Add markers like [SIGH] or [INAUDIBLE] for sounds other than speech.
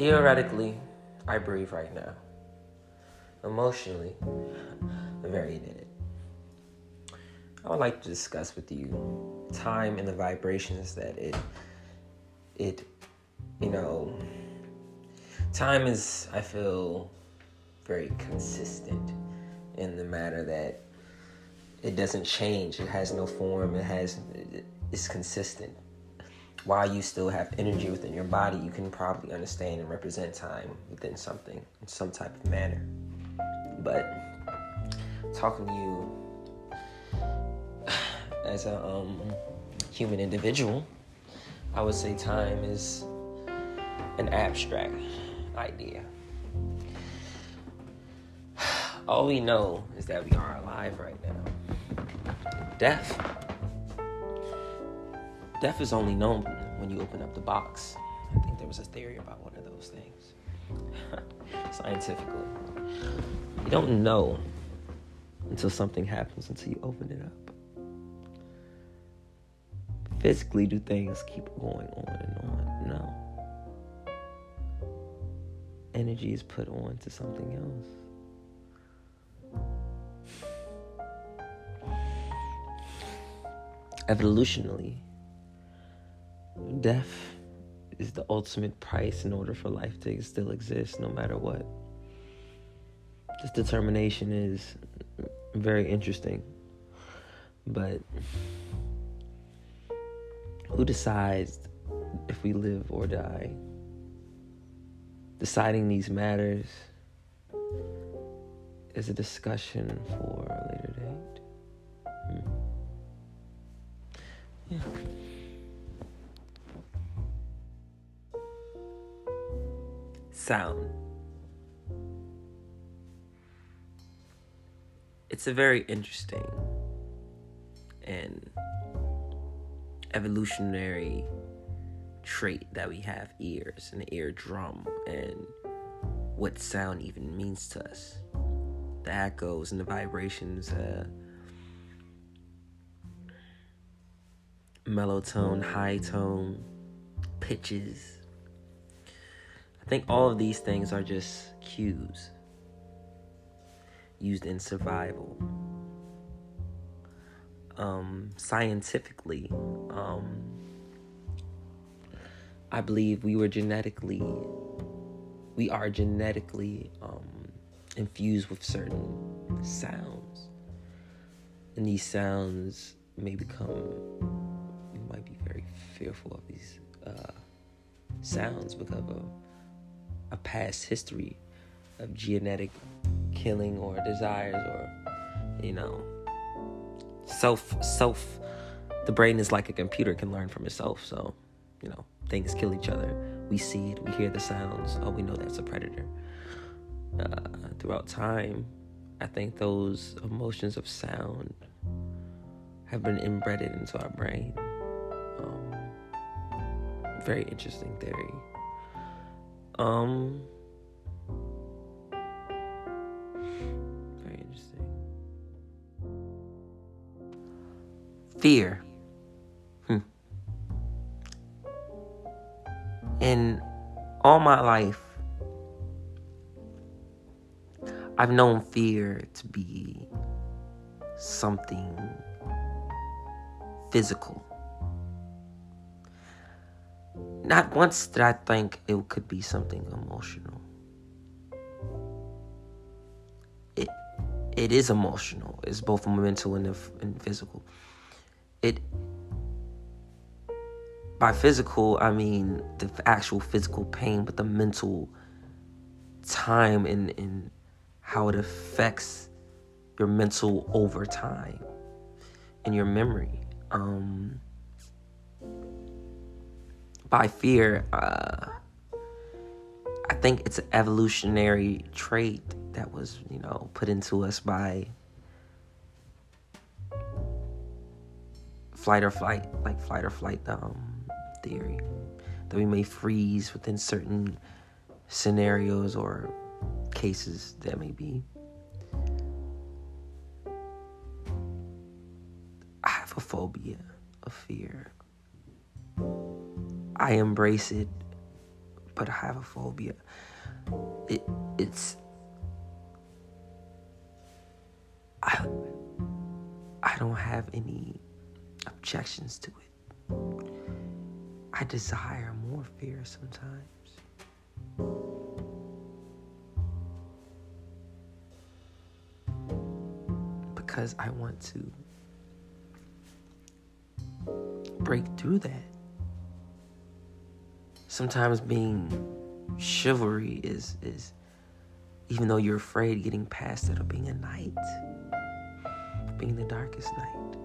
Theoretically, I breathe right now. Emotionally, I'm very it. I would like to discuss with you time and the vibrations that it it you know time is I feel very consistent in the matter that it doesn't change. It has no form. It has it's consistent. While you still have energy within your body, you can probably understand and represent time within something in some type of manner. But talking to you [SIGHS] as a um, human individual, I would say time is an abstract idea. [SIGHS] All we know is that we are alive right now. Death. Death is only known when you open up the box. I think there was a theory about one of those things. [LAUGHS] Scientifically. You don't know until something happens until you open it up. Physically, do things keep going on and on? No. Energy is put on to something else. Evolutionally, death is the ultimate price in order for life to still exist no matter what. This determination is very interesting. But who decides if we live or die? Deciding these matters is a discussion for Sound. It's a very interesting and evolutionary trait that we have ears, an eardrum, and what sound even means to us. The echoes and the vibrations, uh, mellow tone, high tone, pitches. I think all of these things are just cues used in survival. Um, scientifically, um, I believe we were genetically, we are genetically um, infused with certain sounds. And these sounds may become we might be very fearful of these uh, sounds because of a past history of genetic killing or desires or you know self self the brain is like a computer can learn from itself. So you know things kill each other. We see it we hear the sounds. Oh we know that's a predator. Uh, throughout time i think those emotions of sound have been embedded into our brain. Very interesting theory. Um, very interesting. Fear. Hmm. In all my life, I've known fear to be something physical not once did I think it could be something emotional. It it is emotional. It's both mental and, and physical. It by physical I mean the actual physical pain, but the mental time and, and how it affects your mental over time and your memory. Um, by fear, uh, I think it's an evolutionary trait that was, you know, put into us by flight or flight, like flight or flight um, theory, that we may freeze within certain scenarios or cases that may be. I have a phobia of fear. I embrace it, but I have a phobia. It it's I I don't have any objections to it. I desire more fear sometimes. Because I want to break through that. Sometimes being chivalry is is even though you're afraid getting past it or being a knight being the darkest knight